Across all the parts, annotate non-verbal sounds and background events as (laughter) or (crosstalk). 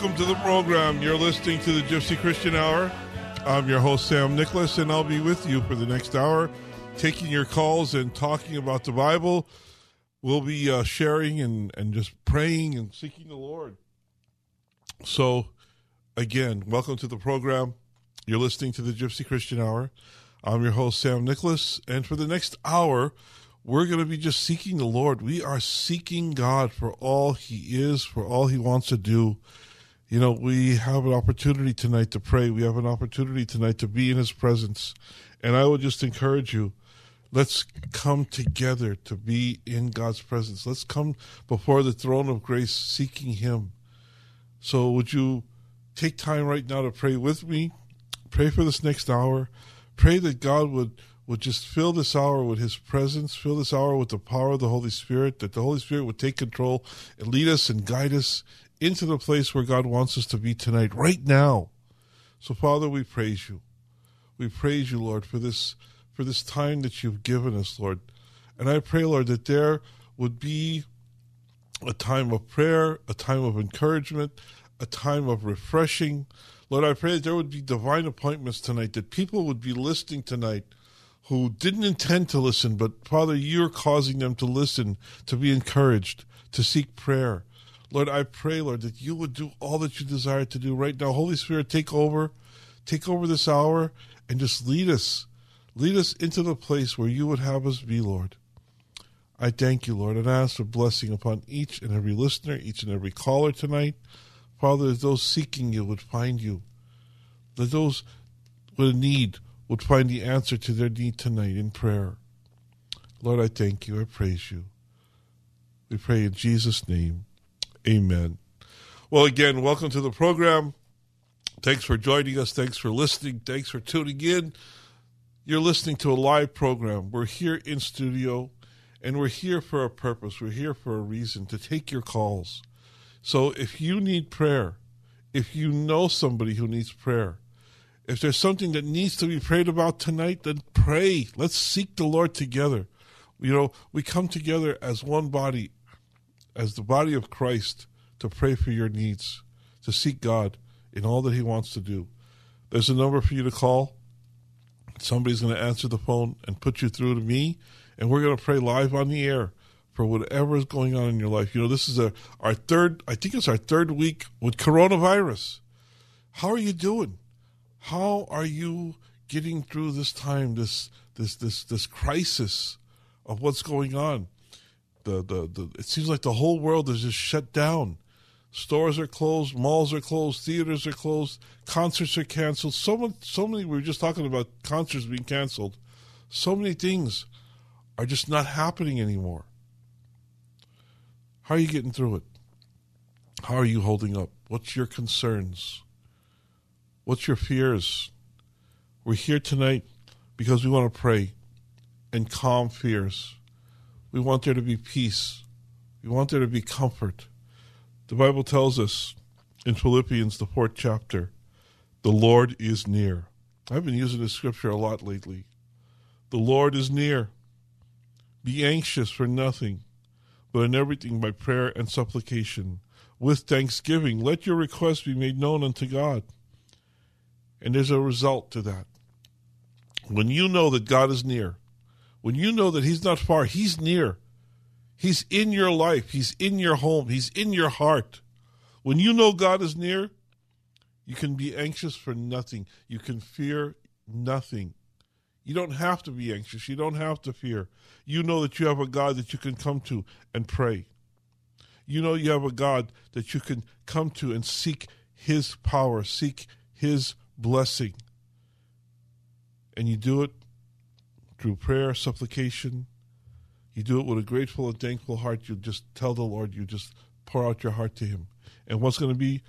welcome to the program. You're listening to the Gypsy Christian Hour. I'm your host, Sam Nicholas, and I'll be with you for the next hour, taking your calls and talking about the Bible. We'll be uh, sharing and, and just praying and seeking the Lord. So, again, welcome to the program. You're listening to the Gypsy Christian Hour. I'm your host, Sam Nicholas, and for the next hour, we're going to be just seeking the Lord. We are seeking God for all He is, for all He wants to do. You know, we have an opportunity tonight to pray. We have an opportunity tonight to be in His presence. And I would just encourage you let's come together to be in God's presence. Let's come before the throne of grace seeking Him. So, would you take time right now to pray with me? Pray for this next hour. Pray that God would would just fill this hour with his presence, fill this hour with the power of the Holy Spirit, that the Holy Spirit would take control and lead us and guide us into the place where God wants us to be tonight, right now. So, Father, we praise you. We praise you, Lord, for this for this time that you've given us, Lord. And I pray, Lord, that there would be a time of prayer, a time of encouragement, a time of refreshing. Lord, I pray that there would be divine appointments tonight, that people would be listening tonight who didn't intend to listen, but Father, you're causing them to listen, to be encouraged, to seek prayer. Lord, I pray, Lord, that you would do all that you desire to do right now. Holy Spirit, take over, take over this hour, and just lead us. Lead us into the place where you would have us be, Lord. I thank you, Lord, and I ask for blessing upon each and every listener, each and every caller tonight. Father, that those seeking you would find you, that those with a need would find the answer to their need tonight in prayer. Lord, I thank you. I praise you. We pray in Jesus' name. Amen. Well, again, welcome to the program. Thanks for joining us. Thanks for listening. Thanks for tuning in. You're listening to a live program. We're here in studio and we're here for a purpose. We're here for a reason to take your calls. So if you need prayer, if you know somebody who needs prayer, if there's something that needs to be prayed about tonight, then pray. Let's seek the Lord together. You know, we come together as one body, as the body of Christ, to pray for your needs, to seek God in all that He wants to do. There's a number for you to call. Somebody's going to answer the phone and put you through to me, and we're going to pray live on the air for whatever is going on in your life. You know, this is a, our third, I think it's our third week with coronavirus. How are you doing? How are you getting through this time, this this this this crisis of what's going on? The the, the it seems like the whole world is just shut down. Stores are closed, malls are closed, theaters are closed, concerts are canceled. So much, so many. We were just talking about concerts being canceled. So many things are just not happening anymore. How are you getting through it? How are you holding up? What's your concerns? What's your fears? We're here tonight because we want to pray and calm fears. We want there to be peace. We want there to be comfort. The Bible tells us in Philippians, the fourth chapter, the Lord is near. I've been using this scripture a lot lately. The Lord is near. Be anxious for nothing, but in everything by prayer and supplication. With thanksgiving, let your requests be made known unto God. And there's a result to that. When you know that God is near, when you know that He's not far, He's near. He's in your life, He's in your home, He's in your heart. When you know God is near, you can be anxious for nothing. You can fear nothing. You don't have to be anxious. You don't have to fear. You know that you have a God that you can come to and pray. You know you have a God that you can come to and seek His power, seek His blessing. And you do it through prayer, supplication. You do it with a grateful and thankful heart. You just tell the Lord, you just pour out your heart to Him. And what's going to be,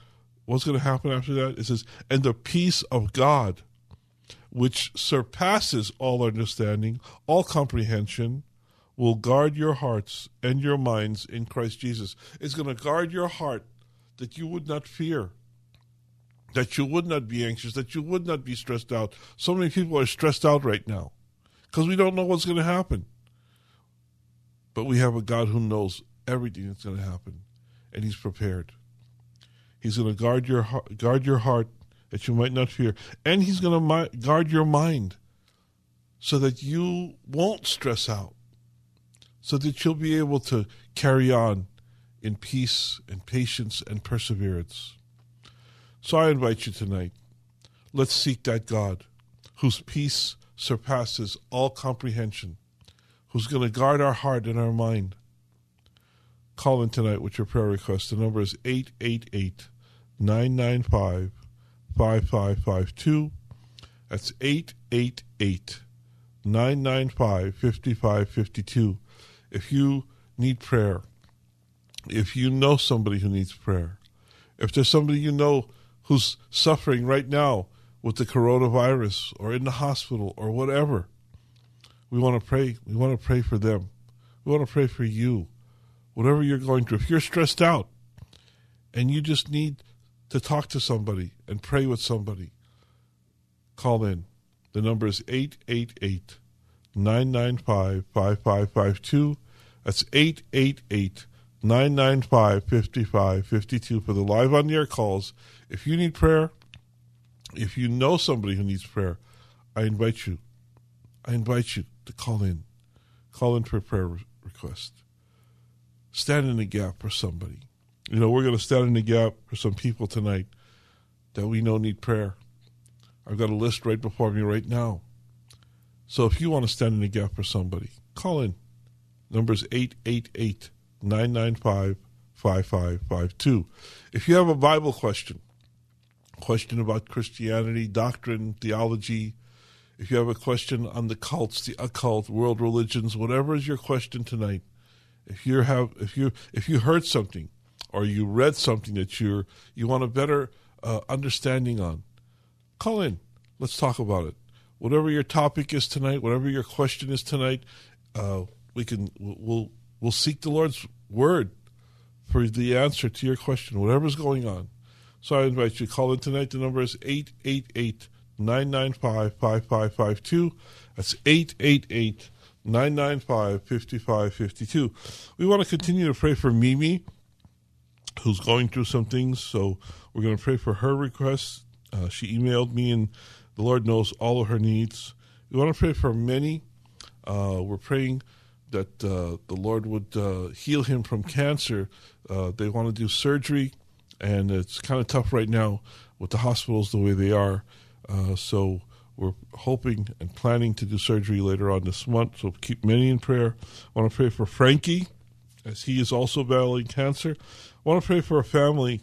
what's going to happen after that? It says, and the peace of God, which surpasses all understanding, all comprehension, will guard your hearts and your minds in Christ Jesus. It's going to guard your heart that you would not fear, that you would not be anxious, that you would not be stressed out. So many people are stressed out right now because we don't know what's going to happen. But we have a God who knows everything that's going to happen, and He's prepared. He's going to guard your guard your heart that you might not fear, and He's going to guard your mind so that you won't stress out, so that you'll be able to carry on in peace and patience and perseverance. So I invite you tonight. Let's seek that God whose peace surpasses all comprehension, who's going to guard our heart and our mind. Call in tonight with your prayer request. The number is 888 995 5552. That's 888 995 5552. If you need prayer, if you know somebody who needs prayer, if there's somebody you know who's suffering right now with the coronavirus or in the hospital or whatever, we want to pray. We want to pray for them. We want to pray for you. Whatever you're going through. If you're stressed out and you just need to talk to somebody and pray with somebody, call in. The number is 888 995 5552. That's 888 995 5552 for the live on the air calls. If you need prayer, if you know somebody who needs prayer, I invite you. I invite you to call in. Call in for a prayer request. Stand in the gap for somebody. You know, we're going to stand in the gap for some people tonight that we know need prayer. I've got a list right before me right now. So if you want to stand in the gap for somebody, call in. Number is 888 995 5552. If you have a Bible question, question about Christianity, doctrine, theology, if you have a question on the cults, the occult, world religions, whatever is your question tonight, if you have if you if you heard something or you read something that you're you want a better uh, understanding on, call in. Let's talk about it. Whatever your topic is tonight, whatever your question is tonight, uh, we can we'll we'll seek the Lord's word for the answer to your question, whatever's going on. So I invite you to call in tonight. The number is 888 995 5552. That's 888 995 5552. We want to continue to pray for Mimi, who's going through some things. So we're going to pray for her requests. Uh, she emailed me, and the Lord knows all of her needs. We want to pray for many. Uh, we're praying that uh, the Lord would uh, heal him from cancer. Uh, they want to do surgery and it's kind of tough right now with the hospitals the way they are. Uh, so we're hoping and planning to do surgery later on this month. So keep Manny in prayer. I want to pray for Frankie, as he is also battling cancer. I want to pray for a family,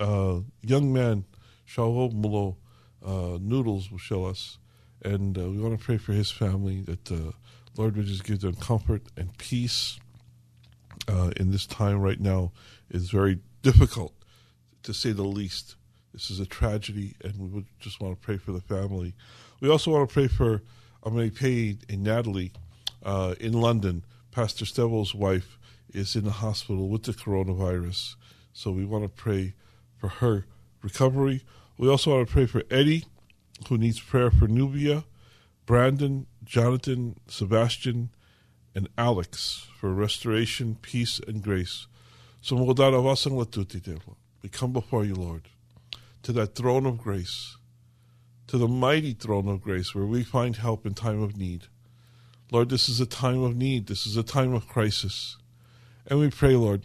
uh, young man, Shaul Mulo, uh, Noodles will show us, and uh, we want to pray for his family that the Lord would just give them comfort and peace uh, in this time right now. is very difficult to say the least. This is a tragedy, and we would just want to pray for the family. We also want to pray for Amay and Natalie uh, in London. Pastor Stevel's wife is in the hospital with the coronavirus, so we want to pray for her recovery. We also want to pray for Eddie, who needs prayer for Nubia, Brandon, Jonathan, Sebastian, and Alex for restoration, peace, and grace. So, Modara Vasang Latuti Devla. We come before you, Lord, to that throne of grace, to the mighty throne of grace where we find help in time of need. Lord, this is a time of need. This is a time of crisis. And we pray, Lord,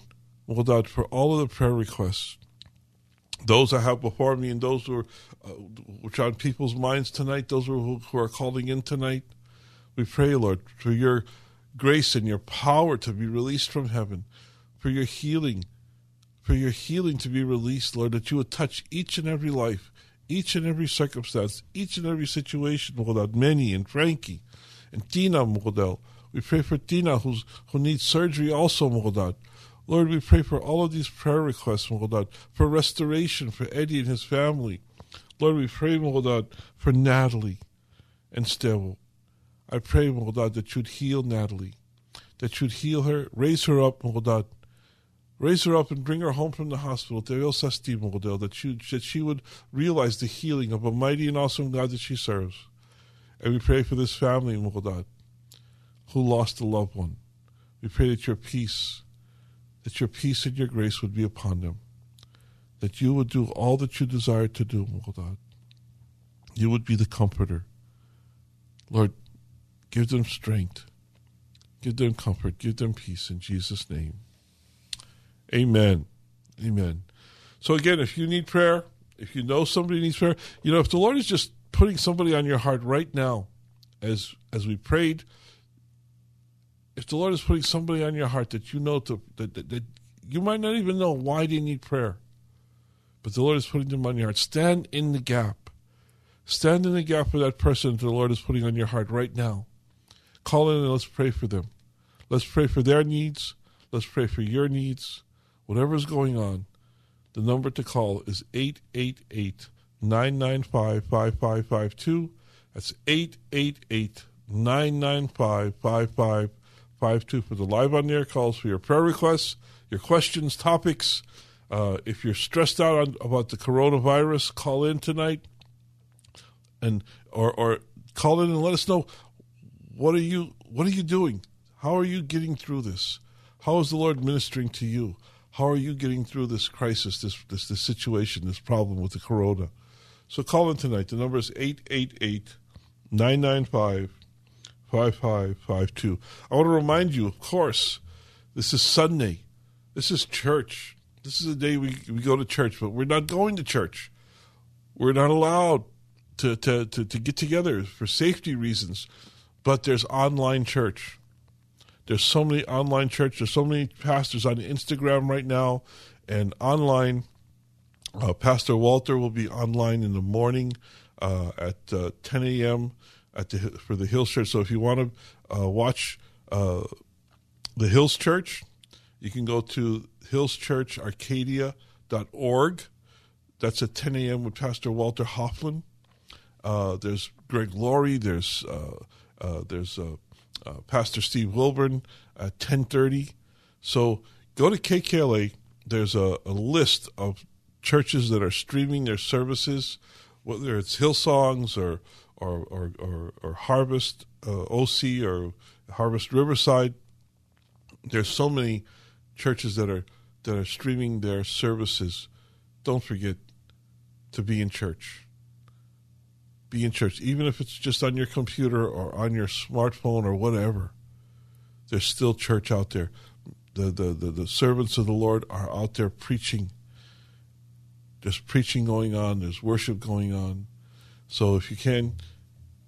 God, for all of the prayer requests, those I have before me and those who are, uh, which are on people's minds tonight, those who, who are calling in tonight, we pray, Lord, for your grace and your power to be released from heaven, for your healing, for your healing to be released, Lord, that you would touch each and every life, each and every circumstance, each and every situation, Lord, Manny and Frankie and Tina, Lord. We pray for Tina, who's, who needs surgery also, Lord. Lord, we pray for all of these prayer requests, Lord, for restoration for Eddie and his family. Lord, we pray, Lord, for Natalie and Stewart. I pray, Lord, that you'd heal Natalie, that you'd heal her, raise her up, Lord, raise her up and bring her home from the hospital, that, you, that she would realize the healing of a mighty and awesome God that she serves. And we pray for this family, Lord, who lost a loved one. We pray that your peace, that your peace and your grace would be upon them, that you would do all that you desire to do, Lord. You would be the comforter. Lord, give them strength, give them comfort, give them peace in Jesus' name. Amen. Amen. So, again, if you need prayer, if you know somebody needs prayer, you know, if the Lord is just putting somebody on your heart right now, as as we prayed, if the Lord is putting somebody on your heart that you know to that, that, that you might not even know why they need prayer, but the Lord is putting them on your heart, stand in the gap. Stand in the gap for that person that the Lord is putting on your heart right now. Call in and let's pray for them. Let's pray for their needs. Let's pray for your needs. Whatever is going on, the number to call is 888 995 5552. That's 888 995 5552 for the live on air calls for your prayer requests, your questions, topics. Uh, if you're stressed out on, about the coronavirus, call in tonight and or, or call in and let us know what are you what are you doing? How are you getting through this? How is the Lord ministering to you? How are you getting through this crisis, this this, this situation, this problem with the corona? So call in tonight. The number is 888 995 5552. I want to remind you, of course, this is Sunday. This is church. This is the day we, we go to church, but we're not going to church. We're not allowed to, to, to, to get together for safety reasons, but there's online church. There's so many online church. There's so many pastors on Instagram right now and online uh, Pastor Walter will be online in the morning uh, at uh, 10 a.m. at the for the Hills Church. So if you want to uh, watch uh, the Hills Church, you can go to hillschurcharcadia.org. That's at 10 a.m. with Pastor Walter Hoffman. Uh, there's Greg Laurie. There's there's Pastor Steve Wilburn at 10:30. So go to KKLA. There's a, a list of churches that are streaming their services, whether it's Hillsongs or or or, or, or Harvest uh, OC or Harvest Riverside. There's so many churches that are that are streaming their services. Don't forget to be in church. Be in church, even if it's just on your computer or on your smartphone or whatever. There's still church out there. The, the, the, the servants of the Lord are out there preaching there's preaching going on. There's worship going on. So if you can,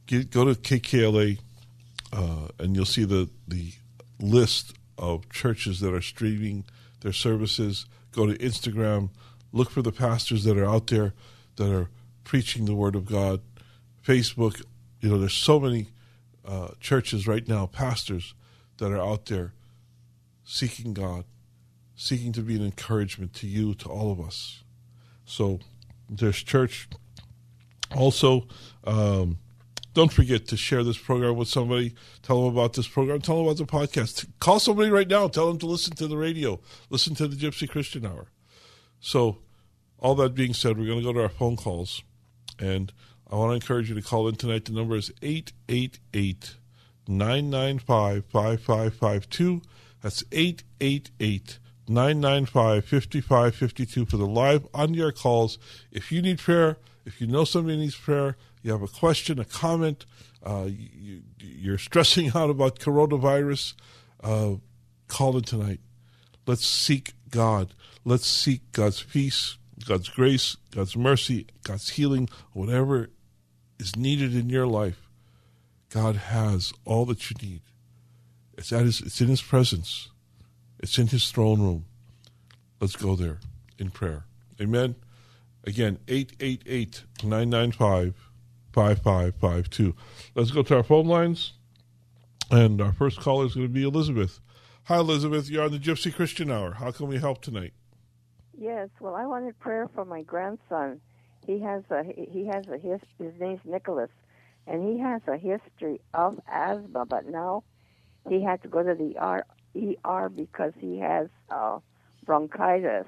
get, go to KKLA, uh, and you'll see the the list of churches that are streaming their services. Go to Instagram, look for the pastors that are out there that are preaching the Word of God. Facebook, you know, there's so many uh, churches right now, pastors that are out there seeking God, seeking to be an encouragement to you, to all of us. So there's church. Also, um, don't forget to share this program with somebody. Tell them about this program. Tell them about the podcast. Call somebody right now. Tell them to listen to the radio. Listen to the Gypsy Christian Hour. So, all that being said, we're going to go to our phone calls. And I want to encourage you to call in tonight. The number is 888 995 5552. That's 888 995 5552 for the live on air calls. If you need prayer, if you know somebody needs prayer, you have a question, a comment, uh, you, you're stressing (laughs) out about coronavirus, uh, call in tonight. Let's seek God. Let's seek God's peace, God's grace, God's mercy, God's healing, whatever is needed in your life. God has all that you need. It's at his, it's in His presence. It's in His throne room. Let's go there in prayer. Amen. Again, 888 995 5552. Let's go to our phone lines. And our first caller is going to be Elizabeth. Hi, Elizabeth. You're on the Gypsy Christian Hour. How can we help tonight? Yes. Well, I wanted prayer for my grandson. He has a he has a his his name's Nicholas, and he has a history of asthma. But now he had to go to the ER, ER because he has uh, bronchitis.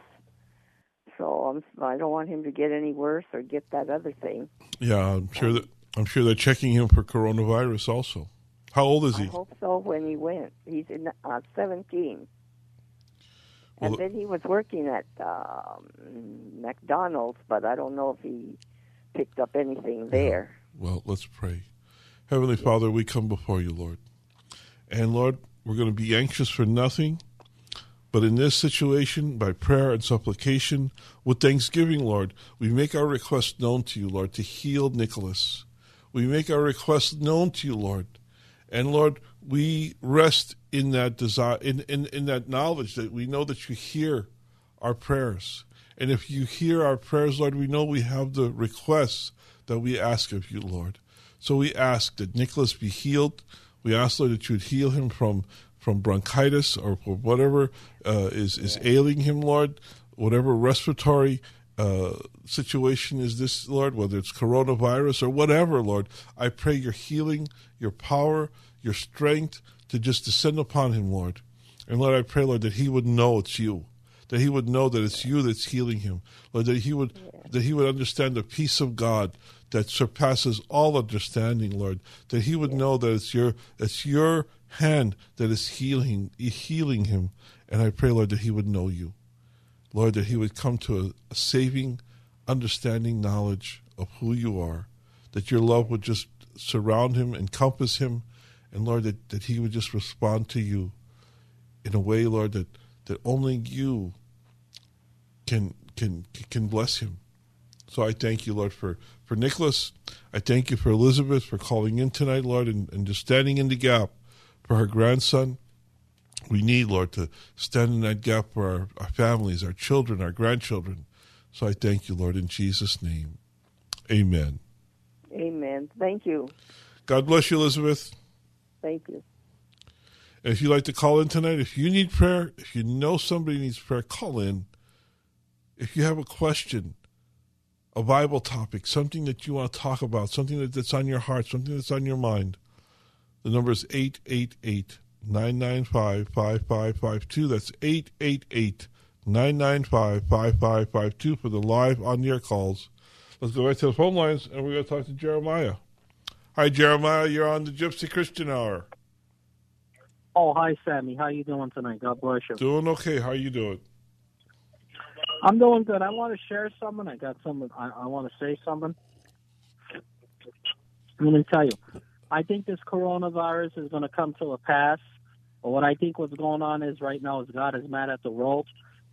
So um, I don't want him to get any worse or get that other thing. Yeah, I'm sure that I'm sure they're checking him for coronavirus also. How old is he? I hope so. When he went, he's in uh, 17. Well, and then he was working at um, McDonald's, but I don't know if he picked up anything there. Well, let's pray. Heavenly Father, we come before you, Lord. And Lord, we're going to be anxious for nothing, but in this situation, by prayer and supplication, with thanksgiving, Lord, we make our request known to you, Lord, to heal Nicholas. We make our request known to you, Lord. And Lord, we rest in that desire, in, in, in that knowledge that we know that you hear our prayers. And if you hear our prayers, Lord, we know we have the requests that we ask of you, Lord. So we ask that Nicholas be healed we ask, Lord, that you would heal him from, from bronchitis or, whatever uh, is, is ailing him, Lord, whatever respiratory uh, situation is this, Lord, whether it's coronavirus or whatever, Lord. I pray your healing, your power, your strength to just descend upon him, Lord. And Lord, I pray, Lord, that he would know it's you that he would know that it's you that's healing him, Lord, that he would that he would understand the peace of God that surpasses all understanding, Lord, that he would know that it's your it's your hand that is healing healing him. And I pray, Lord, that he would know you. Lord, that he would come to a, a saving, understanding knowledge of who you are, that your love would just surround him, encompass him, and Lord, that, that he would just respond to you in a way, Lord, that that only you can can can bless him. So I thank you, Lord, for, for Nicholas. I thank you for Elizabeth for calling in tonight, Lord, and, and just standing in the gap for her grandson. We need, Lord, to stand in that gap for our, our families, our children, our grandchildren. So I thank you, Lord, in Jesus' name. Amen. Amen. Thank you. God bless you, Elizabeth. Thank you. And if you'd like to call in tonight, if you need prayer, if you know somebody needs prayer, call in. If you have a question, a Bible topic, something that you want to talk about, something that, that's on your heart, something that's on your mind, the number is 888 995 5552. That's 888 995 5552 for the live on air calls. Let's go right to the phone lines and we're going to talk to Jeremiah. Hi, Jeremiah. You're on the Gypsy Christian Hour. Oh, hi, Sammy. How you doing tonight? God bless you. Doing okay. How you doing? I'm doing good. I want to share something. I got something. I, I want to say something. Let me tell you. I think this coronavirus is going to come to a pass. But what I think what's going on is right now is God is mad at the world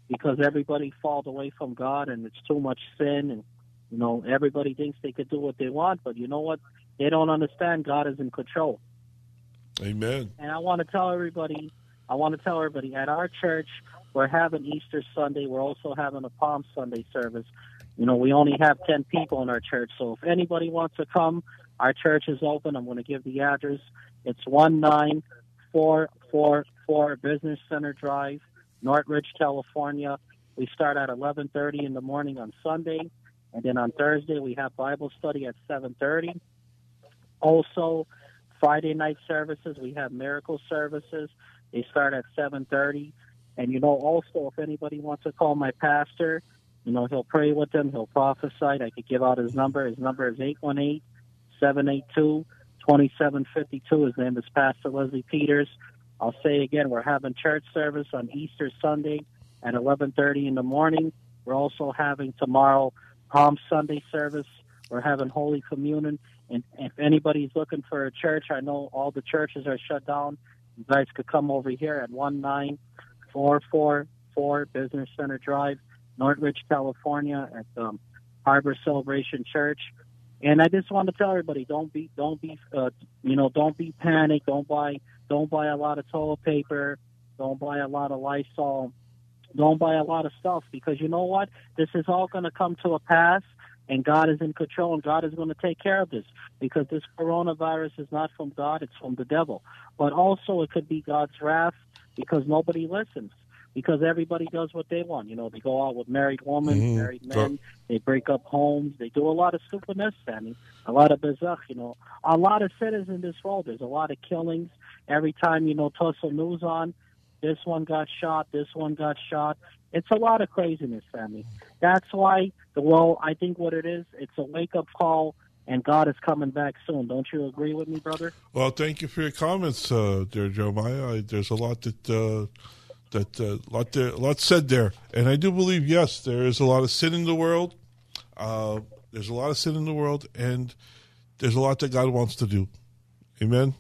because everybody falls away from God and it's too much sin and you know everybody thinks they could do what they want, but you know what? They don't understand God is in control. Amen. And I want to tell everybody, I want to tell everybody at our church, we're having Easter Sunday. We're also having a Palm Sunday service. You know, we only have 10 people in our church. So if anybody wants to come, our church is open. I'm going to give the address. It's 19444 Business Center Drive, Northridge, California. We start at 11:30 in the morning on Sunday, and then on Thursday we have Bible study at 7:30. Also, Friday night services. We have miracle services. They start at 7:30. And you know, also, if anybody wants to call my pastor, you know, he'll pray with them. He'll prophesy. I could give out his number. His number is 818-782-2752. His name is Pastor Leslie Peters. I'll say again, we're having church service on Easter Sunday at 11:30 in the morning. We're also having tomorrow Palm Sunday service. We're having Holy Communion And if anybody's looking for a church, I know all the churches are shut down. You guys could come over here at 19444 Business Center Drive, Northridge, California, at um, Harbor Celebration Church. And I just want to tell everybody: don't be, don't be, uh, you know, don't be panicked. Don't buy, don't buy a lot of toilet paper. Don't buy a lot of Lysol. Don't buy a lot of stuff because you know what? This is all going to come to a pass, and God is in control, and God is going to take care of this because this coronavirus is not from God; it's from the devil. But also, it could be God's wrath because nobody listens because everybody does what they want. You know, they go out with married women, Mhm. married men, they break up homes, they do a lot of stupidness, Sammy. A lot of bizarre, you know. A lot of sinners in this world. There's a lot of killings. Every time, you know, Tussle News on, this one got shot, this one got shot. It's a lot of craziness, Sammy. That's why, the well, I think what it is, it's a wake up call, and God is coming back soon. Don't you agree with me, brother? Well, thank you for your comments, uh, dear Jeremiah. I, there's a lot that uh, that uh, lot there, a lot said there, and I do believe yes, there is a lot of sin in the world. Uh, there's a lot of sin in the world, and there's a lot that God wants to do. Amen.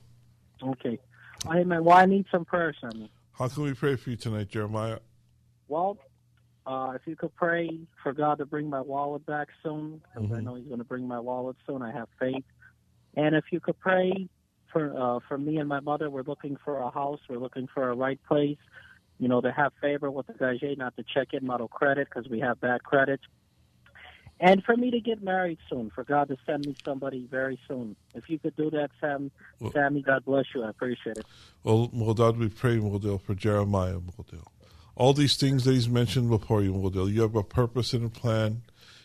Okay. Man, well, I need some prayer, Sammy. How can we pray for you tonight, Jeremiah? Well, uh, if you could pray for God to bring my wallet back soon, because I Mhm. know He's going to bring my wallet soon. I have faith. And if you could pray for uh, for me and my mother, we're looking for a house. We're looking for a right place. You know, to have favor with the Gage, not to check in model credit because we have bad credit. And for me to get married soon, for God to send me somebody very soon. If you could do that, Sam, Well- Sammy, God bless you. I appreciate it. Well, Model, we pray, Model, for Jeremiah, Model. All these things that he's mentioned before you, Model. You have a purpose and a plan.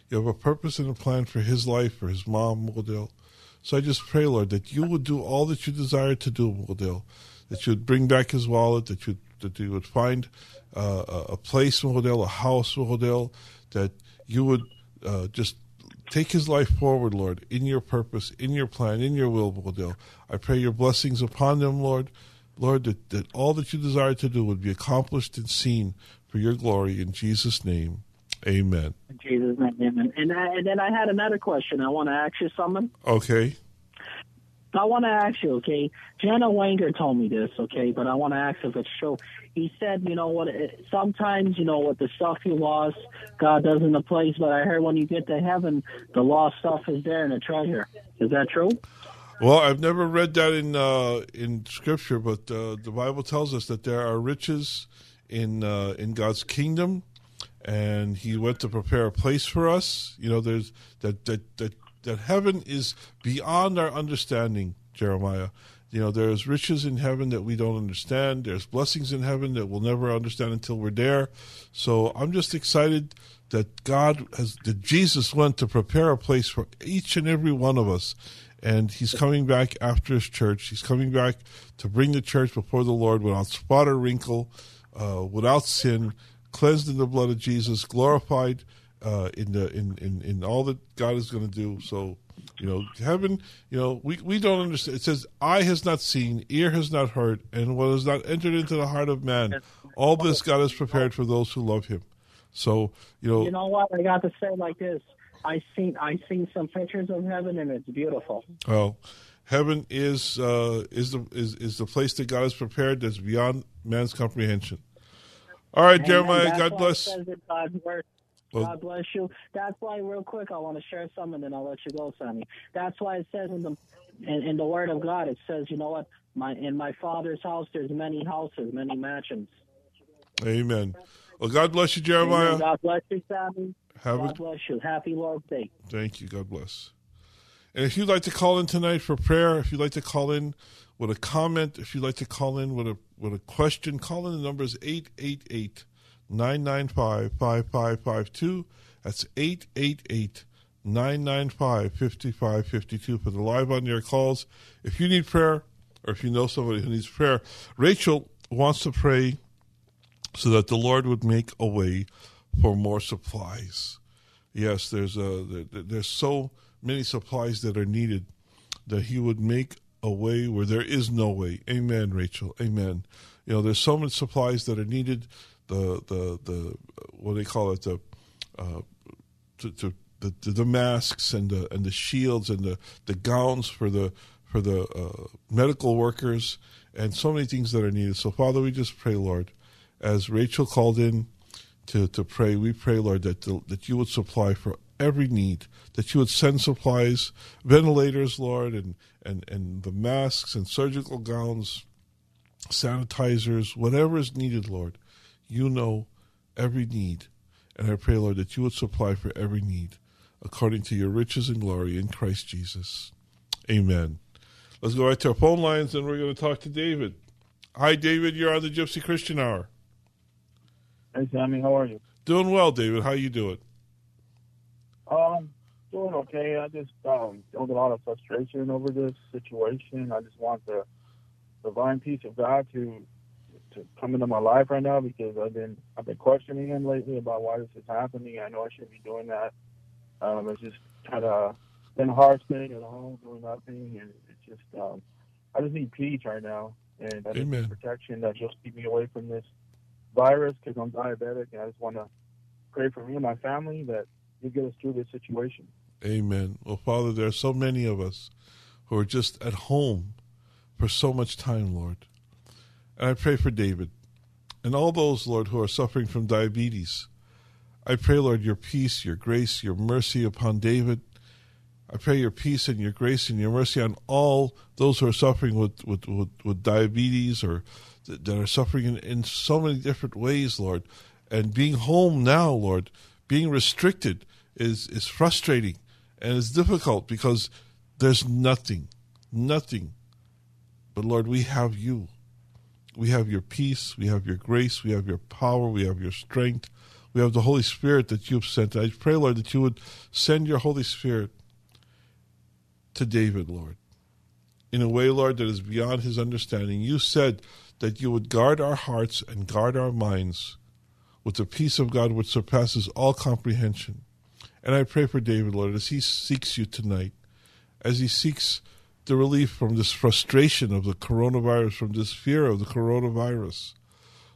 You have a purpose and a plan for his life, for his mom, Model. So I just pray, Lord, that you would do all that you desire to do, Model. That you would bring back his wallet, that you that you would find uh, a place, Model, a house, Model, that you would uh, just take his life forward, Lord, in your purpose, in your plan, in your will, Model. I pray your blessings upon them, Lord. Lord, that, that all that you desire to do would be accomplished and seen for your glory. In Jesus' name, amen. In Jesus' name, amen. And, I, and then I had another question. I want to ask you something. Okay. I want to ask you, okay? Jenna Wanger told me this, okay, but I want to ask if it's true. He said, you know what? Sometimes, you know, with the stuff you lost, God does in the place. But I heard when you get to heaven, the lost stuff is there in a treasure. Is that true? Well, I've never read that in uh, in Scripture, but uh, the Bible tells us that there are riches in uh, in God's kingdom, and He went to prepare a place for us. You know, there's that that that that heaven is beyond our understanding, Jeremiah. You know, there's riches in heaven that we don't understand. There's blessings in heaven that we'll never understand until we're there. So I'm just excited that God has, that Jesus went to prepare a place for each and every one of us. And he's coming back after his church. He's coming back to bring the church before the Lord without spot or wrinkle, uh, without sin, cleansed in the blood of Jesus, glorified uh, in the in, in, in all that God is going to do. So, you know, heaven, you know, we, we don't understand. It says, eye has not seen, ear has not heard, and what has not entered into the heart of man. All this God has prepared for those who love him. So, you know, You know what? I got to say like this. I seen I seen some pictures of heaven and it's beautiful. well, heaven is uh, is the is, is the place that God has prepared that's beyond man's comprehension. All right, Jeremiah, that's God bless. God's word. God bless you. That's why, real quick, I want to share some, and then I'll let you go, Sonny. That's why it says in the in, in the Word of God, it says, you know what? My in my Father's house, there's many houses, many mansions. Amen. Well, God bless you, Amen. Jeremiah. God bless you, Sammy. Have a God bless you. Happy Lord's Day. Thank you. God bless. And if you'd like to call in tonight for prayer, if you'd like to call in with a comment, if you'd like to call in with a with a question, call in. The number is 888 995 5552. That's 888 995 5552 for the live on air calls. If you need prayer, or if you know somebody who needs prayer, Rachel wants to pray so that the Lord would make a way for more supplies. Yes, there's a there, there's so many supplies that are needed that He would make a way where there is no way. Amen, Rachel. Amen. You know, there's so many supplies that are needed. The the the what do they call it? The uh, to, to the, the, the masks and the and the shields and the, the gowns for the for the uh, medical workers and so many things that are needed. So Father, we just pray, Lord, as Rachel called in to, to pray, we pray, Lord, that the, that you would supply for every need, that you would send supplies, ventilators, Lord, and, and, and the masks and surgical gowns, sanitizers, whatever is needed, Lord. You know every need. And I pray, Lord, that you would supply for every need according to your riches and glory in Christ Jesus. Amen. Let's go right to our phone lines and we're going to talk to David. Hi, David. You're on the Gypsy Christian Hour. Hey, Sammy. How are you? Doing well, David. How you doing? Doing okay. I just um feel a lot of frustration over this situation. I just want the divine peace of God to to come into my life right now because I've been I've been questioning Him lately about why this is happening. I know I shouldn't be doing that. Um, it's just kind of been hard staying at home doing nothing, and it's just um, I just need peace right now, and I Amen. need protection that just keep me away from this virus because I'm diabetic, and I just want to pray for me and my family that you get us through this situation. Amen. Well, Father, there are so many of us who are just at home for so much time, Lord. And I pray for David and all those, Lord, who are suffering from diabetes. I pray, Lord, your peace, your grace, your mercy upon David. I pray your peace and your grace and your mercy on all those who are suffering with, with, with, with diabetes or that, that are suffering in, in so many different ways, Lord. And being home now, Lord, being restricted is, is frustrating and it's difficult because there's nothing, nothing. But Lord, we have you. We have your peace, we have your grace, we have your power, we have your strength, we have the Holy Spirit that you've sent. I pray, Lord, that you would send your Holy Spirit to David, Lord, in a way, Lord, that is beyond his understanding. You said that you would guard our hearts and guard our minds with the peace of God which surpasses all comprehension. And I pray for David, Lord, as he seeks you tonight, as he seeks the relief from this frustration of the coronavirus, from this fear of the coronavirus.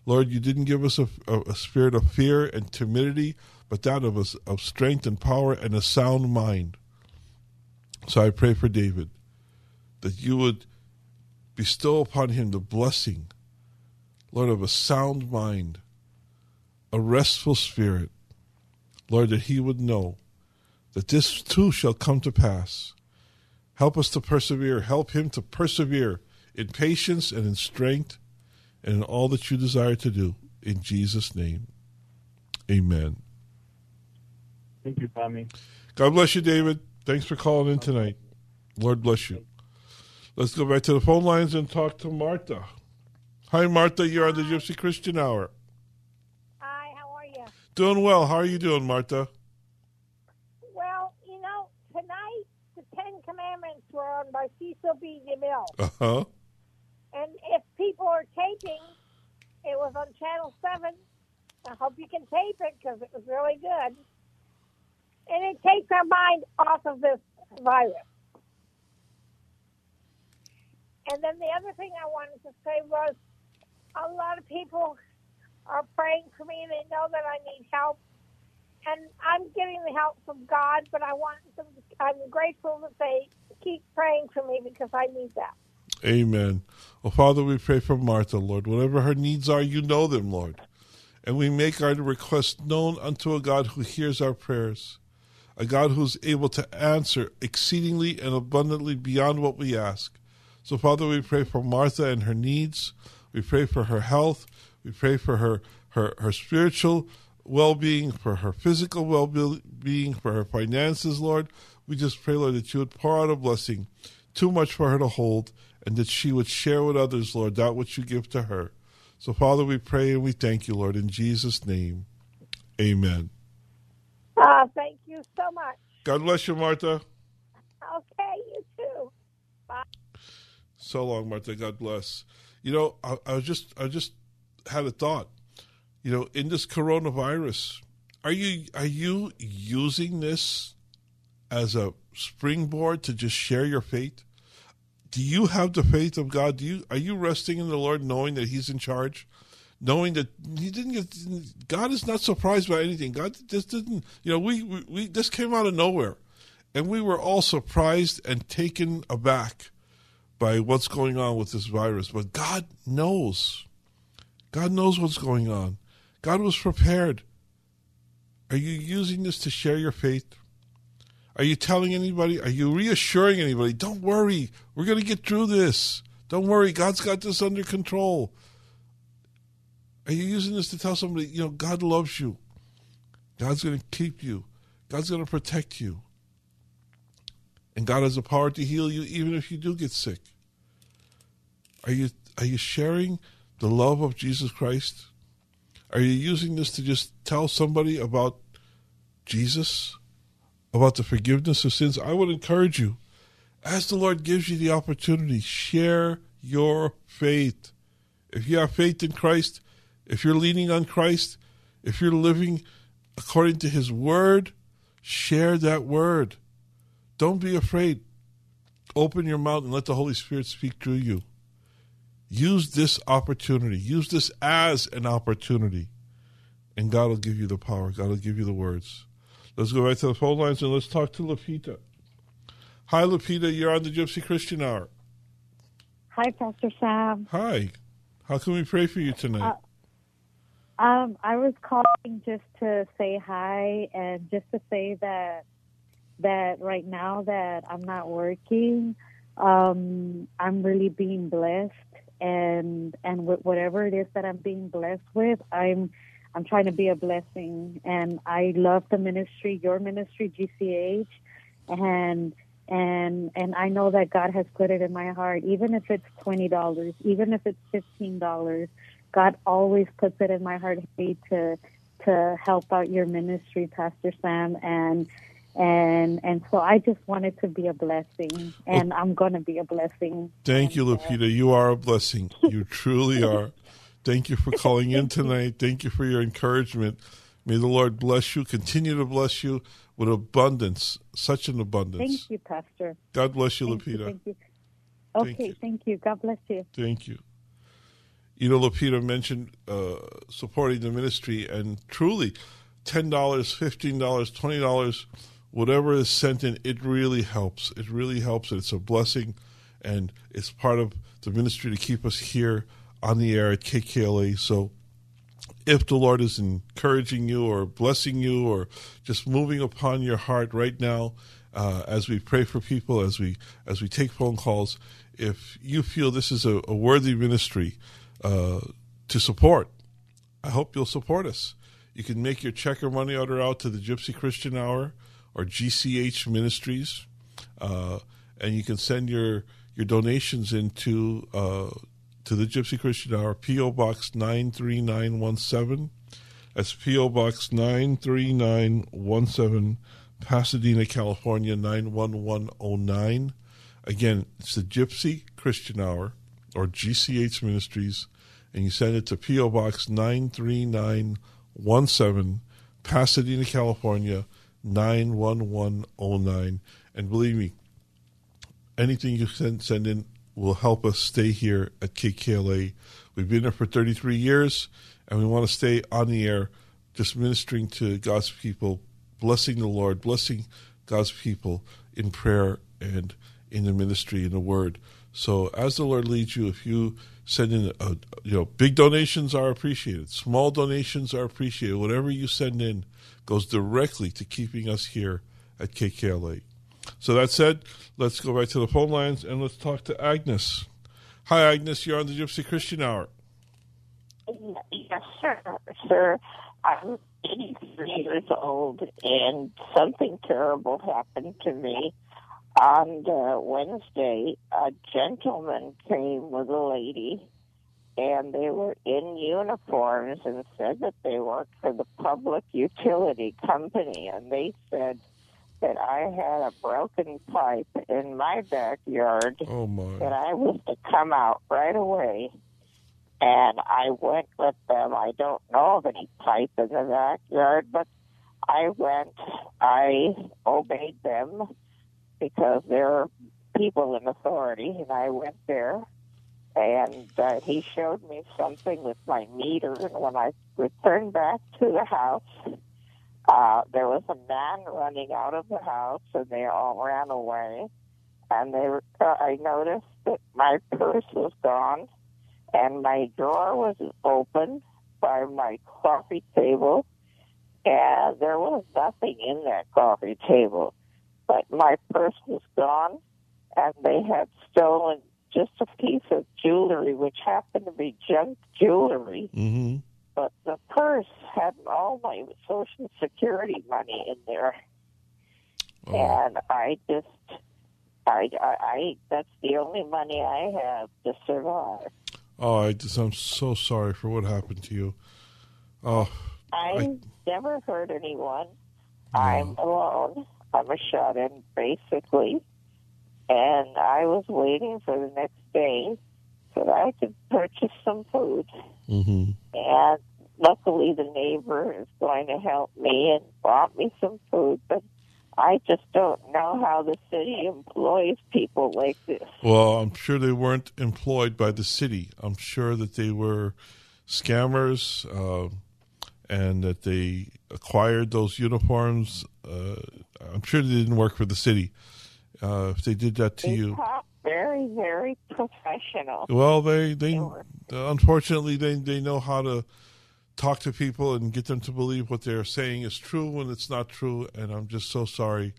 Lord, you didn't give us a, a, a spirit of fear and timidity, but that of us of strength and power and a sound mind. So I pray for David that you would bestow upon him the blessing, Lord, of a sound mind, a restful spirit, Lord, that he would know that this too shall come to pass. Help us to persevere. Help him to persevere in patience and in strength and in all that you desire to do. In Jesus' name, amen. Thank you, Tommy. God bless you, David. Thanks for calling in tonight. Lord bless you. Let's go back to the phone lines and talk to Martha. Hi, Martha. You're on the Gypsy Christian Hour. Hi, how are you? Doing well. How are you doing, Martha? Well, you know, tonight the Ten Commandments were on by Cecil B. DeMille. Uh huh. And if people are taping, it was on Channel 7. I hope you can tape it because it was really good. And it takes our mind off of this virus. And then the other thing I wanted to say was a lot of people are praying for me. They know that I need help. And I'm getting the help from God, but I want them I'm grateful that they keep praying for me because I need that. Amen. Well, Father, we pray for Martha, Lord. Whatever her needs are, you know them, Lord. And we make our request known unto a God who hears our prayers, a God who's able to answer exceedingly and abundantly beyond what we ask. So, Father, we pray for Martha and her needs. We pray for her health. We pray for her, her, her spiritual well being, for her physical well being, for her finances, Lord. We just pray, Lord, that you would pour out a blessing too much for her to hold and that she would share with others, Lord, that which you give to her. So, Father, we pray and we thank you, Lord, in Jesus' name. Amen. Uh, thank you so much. God bless you, Martha. Okay, you too. Bye. So long, Martha. God bless. You know, I, I was just, I was just had a thought. You know, in this coronavirus, are you are you using this as a springboard to just share your faith? Do you have the faith of God? Do you are you resting in the Lord, knowing that He's in charge, knowing that he didn't get. God is not surprised by anything. God just didn't. You know, we we, we this came out of nowhere, and we were all surprised and taken aback by what's going on with this virus. But God knows. God knows what's going on. God was prepared. Are you using this to share your faith? Are you telling anybody? Are you reassuring anybody? Don't worry. We're going to get through this. Don't worry. God's got this under control. Are you using this to tell somebody, you know, God loves you? God's going to keep you. God's going to protect you. And God has the power to heal you even if you do get sick. Are you are you sharing the love of Jesus Christ? Are you using this to just tell somebody about Jesus? About the forgiveness of sins? I would encourage you, as the Lord gives you the opportunity, share your faith. If you have faith in Christ, if you're leaning on Christ, if you're living according to His Word, share that Word. Don't be afraid. Open your mouth and let the Holy Spirit speak through you. Use this opportunity. Use this as an opportunity. And God will give you the power. God will give you the words. Let's go right to the phone lines and let's talk to Lupita. Hi, Lupita. You're on the Gypsy Christian Hour. Hi, Pastor Sam. Hi. How can we pray for you tonight? Uh, um, I was calling just to say hi and just to say that that right now that I'm not working, um, I'm really being blessed, and and with whatever it is that I'm being blessed with, I'm I'm trying to be a blessing, and I love the ministry, your ministry, GCH, and and and I know that God has put it in my heart, even if it's twenty dollars, even if it's fifteen dollars. God always puts it in my heart. Hey, to to help out your ministry, Pastor Sam, and and and so I just wanted to be a blessing, and well, I'm going to be a blessing. Thank you, Lupita. You are a blessing. You (laughs) truly are. Thank you for calling in (laughs) tonight. Thank you for your encouragement. May the Lord bless you, continue to bless you with abundance, such an abundance. Thank you, Pastor. God bless you, thank Lupita. You, thank you. Okay, thank you. thank you. God bless you. Thank you. You know, Lupita mentioned uh, supporting the ministry, and truly, $10, $15, $20, whatever is sent in, it really helps. It really helps. It's a blessing, and it's part of the ministry to keep us here on the air at KKLA. So if the Lord is encouraging you or blessing you or just moving upon your heart right now, uh, as we pray for people, as we as we take phone calls, if you feel this is a, a worthy ministry uh, to support, I hope you'll support us. You can make your check or money order out to the Gypsy Christian Hour or GCH Ministries, uh, and you can send your your donations into uh, to the Gypsy Christian Hour, P.O. Box 93917. That's P.O. Box 93917, Pasadena, California 91109. Again, it's the Gypsy Christian Hour, or GCH Ministries, and you send it to P.O. Box 93917, Pasadena, California 91109. And believe me, anything you send, send in will help us stay here at KKLA. We've been there for 33 years, and we want to stay on the air, just ministering to God's people, blessing the Lord, blessing God's people in prayer and in the ministry, in the Word. So, as the Lord leads you, if you send in, a, you know, big donations are appreciated, small donations are appreciated. Whatever you send in goes directly to keeping us here at KKLA. So that said, let's go back to the phone lines and let's talk to Agnes. Hi, Agnes. You're on the Gypsy Christian Hour. Yes, sir. Sir, I'm 83 years old, and something terrible happened to me. On Wednesday, a gentleman came with a lady, and they were in uniforms and said that they worked for the public utility company, and they said that I had a broken pipe in my backyard. Oh my! That I was to come out right away, and I went with them. I don't know of any pipe in the backyard, but I went. I obeyed them because they're people in authority, and I went there. And uh, he showed me something with my meter. And when I returned back to the house, uh, there was a man running out of the house, and they all ran away. And they, uh, I noticed that my purse was gone, and my drawer was open by my coffee table, and there was nothing in that coffee table. But my purse was gone, and they had stolen just a piece of jewelry, which happened to be junk jewelry. Mm-hmm. But the purse had all my Social Security money in there, Oh. and I just, I, I, I, that's the only money I have to survive. Oh, I just, I'm so sorry for what happened to you. Oh, I, never hurt anyone. I'm alone. I'm a shut in, basically. And I was waiting for the next day so that I could purchase some food. mm-hmm. And luckily, the neighbor is going to help me and bought me some food. But I just don't know how the city employs people like this. Well, I'm sure they weren't employed by the city. I'm sure that they were scammers uh, and that they acquired those uniforms. Uh, I'm sure they didn't work for the city. Uh, if they did that to They you, very, very professional. well, they they unfortunately they they know how to talk to people and get them to believe what they're saying is true when it's not true. And I'm just so sorry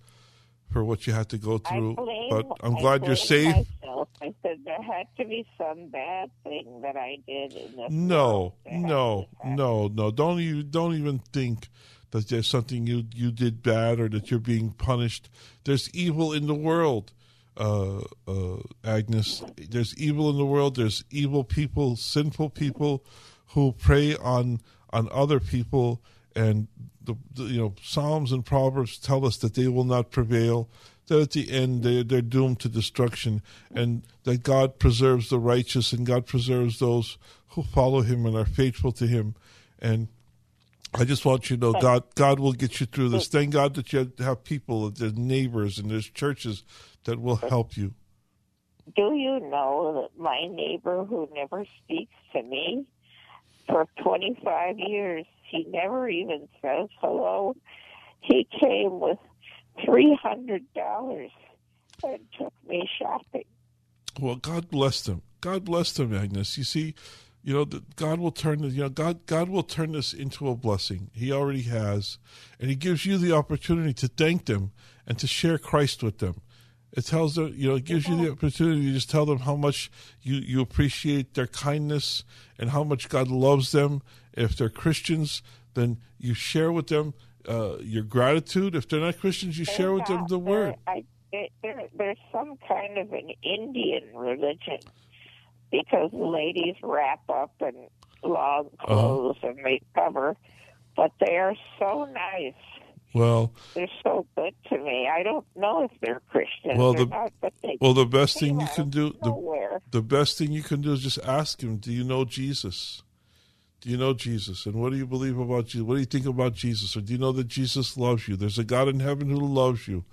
for what you had to go through. blame, but I'm glad you're safe. Myself. I said there had to be some bad thing that I did in. No, no, no, no. Don't you don't even think that there's something you you did bad or that you're being punished. There's evil in the world, uh, uh, Agnes. There's evil in the world. There's evil people, sinful people, who prey on on other people, and the, the you know Psalms and Proverbs tell us that they will not prevail. That at the end they they're doomed to destruction, and that God preserves the righteous and God preserves those who follow Him and are faithful to Him. And I just want you to know God God will get you through this. Thank God that you have people, there's neighbors, and there's churches that will help you. Do you know that my neighbor who never speaks to me for 25 years, he never even says hello. He came with $300 and took me shopping. Well, God bless them. God bless them, Agnes. You see, you know, that God will turn this, you know, God God will turn this into a blessing. He already has. And he gives you the opportunity to thank them and to share Christ with them. It tells them, you know, it gives you the opportunity to just tell them how much you, you appreciate their kindness and how much God loves them. If they're Christians, then you share with them uh, your gratitude. If they're not Christians, you share with them the word. I, there, there, there's some kind of an Indian religion because ladies wrap up in long Uh-huh. clothes and they cover, but they are so nice. Well, They're so good to me. I don't know if they're Christians Well, or the- not, but they well, the best thing you can do, the, the best thing you can do is just ask him, "Do you know Jesus? Do you know Jesus? And what do you believe about Jesus? What do you think about Jesus? Or do you know that Jesus loves you? There's a God in heaven who loves you,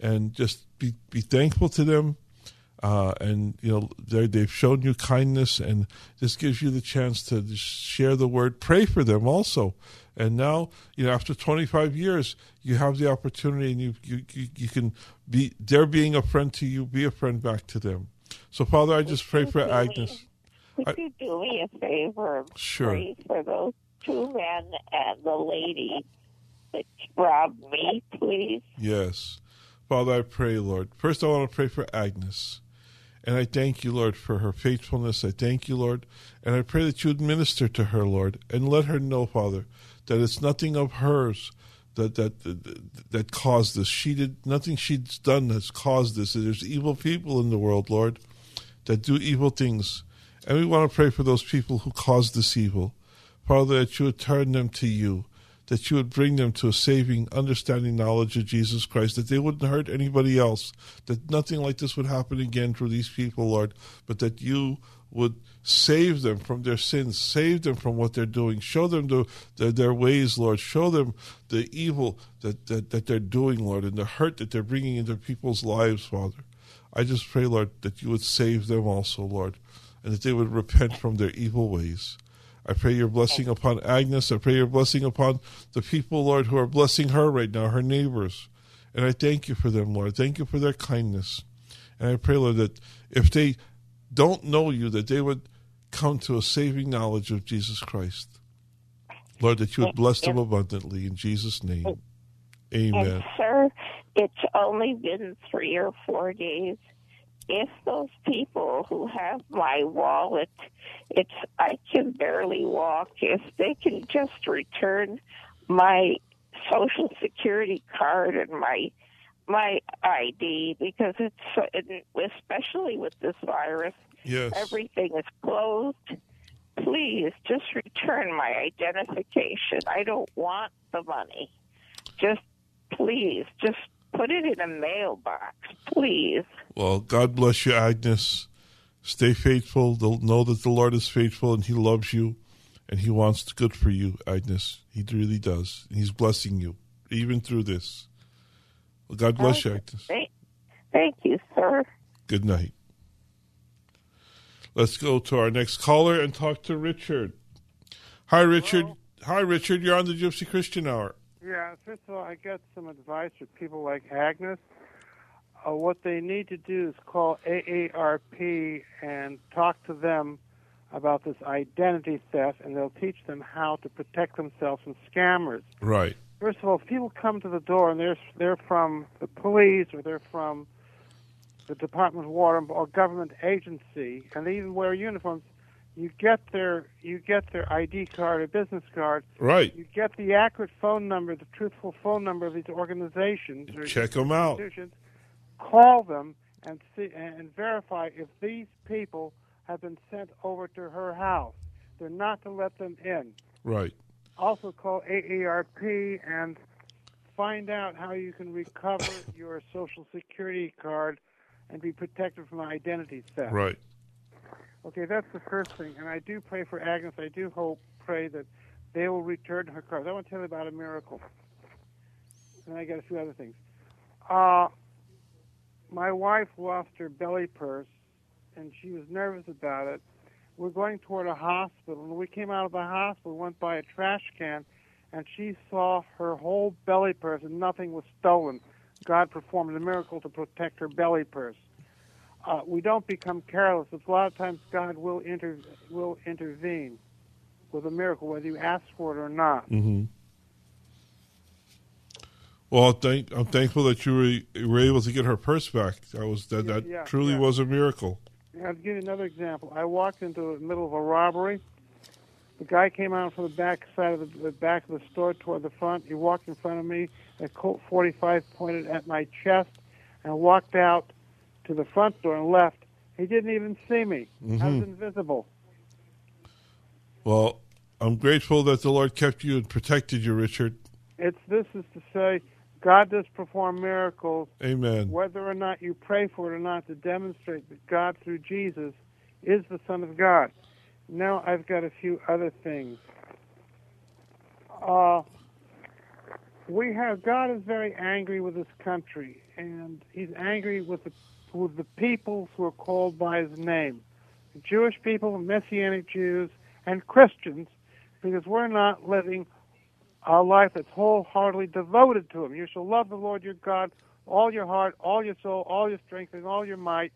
and just be be thankful to them." Uh, and you know they they've shown you kindness, and this gives you the chance to share the word. Pray for them also, and now you know after 25 years, you have the opportunity, and you you you, you can be they're being a friend to you, be a friend back to them. So Father, I just pray for Agnes. Could you do me a favor Sure. pray for those two men and the lady that robbed me, please? Yes. Father, I pray, Lord. First, I want to pray for Agnes. And I thank you, Lord, for her faithfulness. I thank you, Lord. And I pray that you would minister to her, Lord, and let her know, Father, that it's nothing of hers that that that, caused this. She did nothing she's done has caused this. There's evil people in the world, Lord, that do evil things. And we want to pray for those people who caused this evil. Father, that you would turn them to you, that you would bring them to a saving, understanding knowledge of Jesus Christ, that they wouldn't hurt anybody else, that nothing like this would happen again through these people, Lord, but that you would save them from their sins, save them from what they're doing, show them the, their, their ways, Lord, show them the evil that, that, that they're doing, Lord, and the hurt that they're bringing into people's lives, Father. I just pray, Lord, that you would save them also, Lord. and that they would repent from their evil ways. I pray your blessing upon Agnes. I pray your blessing upon the people, Lord, who are blessing her right now, her neighbors. And I thank you for them, Lord. Thank you for their kindness. And I pray, Lord, that if they don't know you, that they would come to a saving knowledge of Jesus Christ. Lord, that you would bless them abundantly in Jesus' name. Amen. And, sir, it's only been three or four days. If those people who have my wallet, it's I can barely walk. If they can just return my social security card and my my ID, because it's especially with this virus, yes. everything is closed. Please just return my identification. I don't want the money. Just please, just put it in a mailbox, please. Well, God bless you, Agnes. Stay faithful. Know that the Lord is faithful and He loves you and He wants good for you, Agnes. He really does. He's blessing you, even through this. Well, God bless you, Agnes. Thank, thank you, sir. Good night. Let's go to our next caller and talk to Richard. Hi, Richard. Hello? Hi, Richard. You're on the Gypsy Christian Hour. Yeah, first of all, I got some advice for people like Agnes. Uh, what they need to do is call AARP and talk to them about this identity theft, and they'll teach them how to protect themselves from scammers. Right. First of all, if people come to the door and they're they're from the police or they're from the Department of Water or government agency, and they even wear uniforms, you get their you get their ID card or business card. Right. You get the accurate phone number, the truthful phone number of these organizations. Or them out. Call them and see and verify if these people have been sent over to her house. They're not to let them in. Right. Also call AARP and find out how you can recover (coughs) your Social Security card and be protected from identity theft. Right. Okay, that's the first thing. And I do pray for Agnes. I do hope, pray that they will return her cards. I want to tell you about a miracle. And I got a few other things. Uh, my wife lost her belly purse, and she was nervous about it. We're going toward a hospital. When we came out of the hospital, went by a trash can, and she saw her whole belly purse, and nothing was stolen. God performed a miracle to protect her belly purse. Uh, we don't become careless. It's a lot of times God will inter- will intervene with a miracle, whether you ask for it or not. Mm-hmm. Well, thank, I'm thankful that you were, were able to get her purse back. That was that, that Yeah, truly yeah. was a miracle. I'll give you another example. I walked into the middle of a robbery. The guy came out from the back side of the, the back of the store toward the front. He walked in front of me. A Colt 45 pointed at my chest, and walked out to the front door and left. He didn't even see me. I was Mhm. invisible. Well, I'm grateful that the Lord kept you and protected you, Richard. It's this is to say, God does perform miracles. Amen. Whether or not you pray for it or not, to demonstrate that God through Jesus is the Son of God. Now I've got a few other things. Uh, we have God is very angry with this country, and He's angry with the with the peoples who are called by His name, the Jewish people, Messianic Jews, and Christians, because we're not living a life that's wholeheartedly devoted to Him. You shall love the Lord your God all your heart, all your soul, all your strength, and all your might.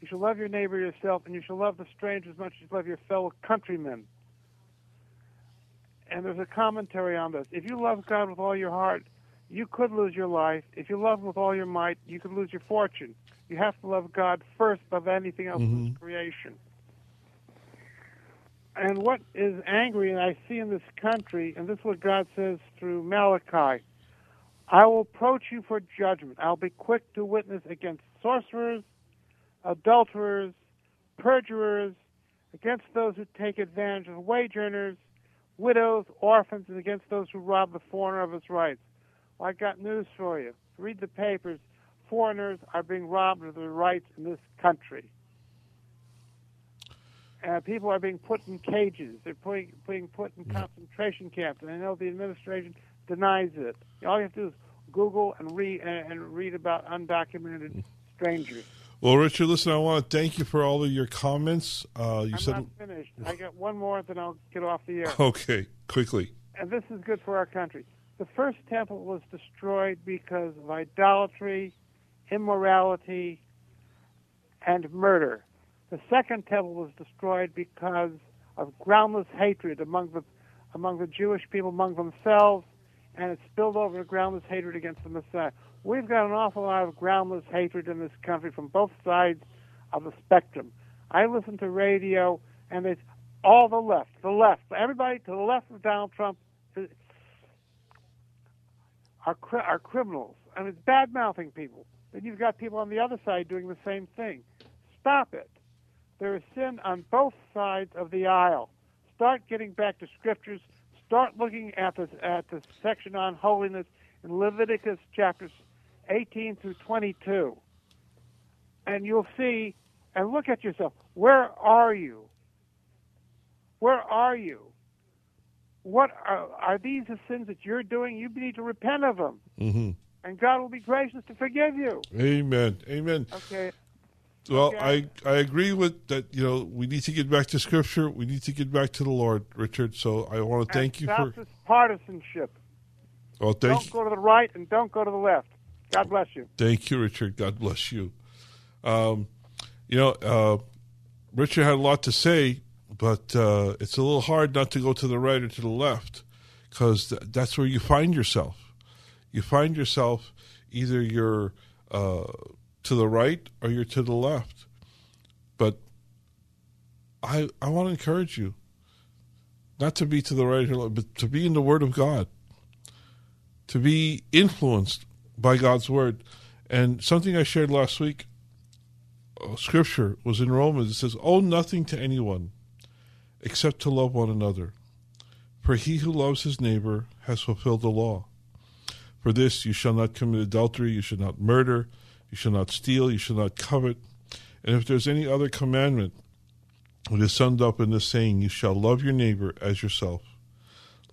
You shall love your neighbor yourself, and you shall love the stranger as much as you love your fellow countrymen. And there's a commentary on this. If you love God with all your heart, you could lose your life. If you love Him with all your might, you could lose your fortune. You have to love God first above anything else in mm-hmm. this creation. And what is angry, and I see in this country, and this is what God says through Malachi I will approach you for judgment. I'll be quick to witness against sorcerers, adulterers, perjurers, against those who take advantage of wage earners, widows, orphans, and against those who rob the foreigner of his rights. Well, I got news for you. Read the papers. Foreigners are being robbed of their rights in this country. Uh, people are being put in cages. They're putting, being put in concentration camps, and I know the administration denies it. All you have to do is Google and read and read about undocumented (laughs) strangers. Well, Richard, listen, I want to thank you for all of your comments. Uh, you I'm said not finished. I got one more, then I'll get off the air. (laughs) okay, quickly. And this is good for our country. The first temple was destroyed because of idolatry, immorality, and murder. The second temple was destroyed because of groundless hatred among the among the Jewish people among themselves, and it spilled over to groundless hatred against the Messiah. We've got an awful lot of groundless hatred in this country from both sides of the spectrum. I listen to radio, and it's all the left, the left, everybody to the left of Donald Trump are are criminals. I mean, it's bad mouthing people. Then you've got people on the other side doing the same thing. Stop it. There is sin on both sides of the aisle. Start getting back to scriptures. Start looking at the at the section on holiness in Leviticus chapters 18 through 22, and you'll see. And look at yourself. Where are you? Where are you? What are, are these the sins that you're doing? You need to repent of them, hmm and God will be gracious to forgive you. Amen. Amen. Okay. Well, Okay. I I agree with that. You know, we need to get back to Scripture. We need to get back to the Lord, Richard. So I want to thank you for. this partisanship. Well, thank don't you, go to the right and don't go to the left. God bless you. thank you, Richard. God bless you. Um, you know, uh, Richard had a lot to say, but uh, it's a little hard not to go to the right or to the left because th- that's where you find yourself. You find yourself either you're uh, to the right or you're to the left. But I I want to encourage you not to be to the right or left, but to be in the Word of God, to be influenced by God's Word. And something I shared last week, Scripture was in Romans. It says, "Owe nothing to anyone except to love one another, for he who loves his neighbor has fulfilled the law." For this you shall not commit adultery, you shall not murder, you shall not steal, you shall not covet. And if there's any other commandment, it is summed up in this saying, You shall love your neighbor as yourself.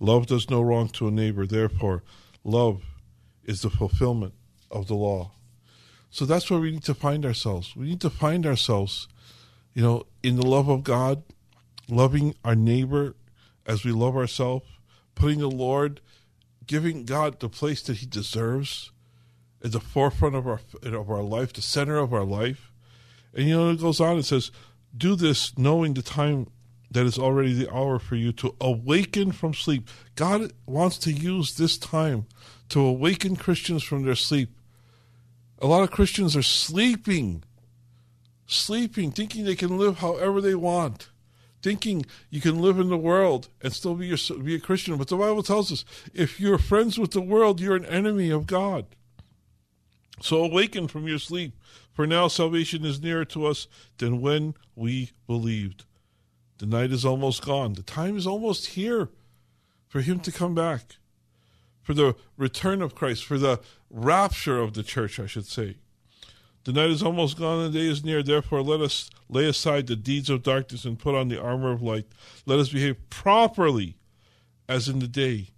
Love does no wrong to a neighbor, therefore, love is the fulfillment of the law. So that's where we need to find ourselves. We need to find ourselves, you know, in the love of God, loving our neighbor as we love ourselves, putting the Lord giving God the place that He deserves at the forefront of our of our life, the center of our life. And you know, it goes on. It says, "Do this, knowing the time that is already the hour for you to awaken from sleep." God wants to use this time to awaken Christians from their sleep. A lot of Christians are sleeping, sleeping, thinking they can live however they want thinking you can live in the world and still be a, be a Christian. But the Bible tells us if you're friends with the world, you're an enemy of God. So awaken from your sleep, for now salvation is nearer to us than when we believed. The night is almost gone. The time is almost here for Him to come back, for the return of Christ, for the rapture of the church, I should say. The night is almost gone, and the day is near. Therefore, let us lay aside the deeds of darkness and put on the armor of light. Let us behave properly as in the day,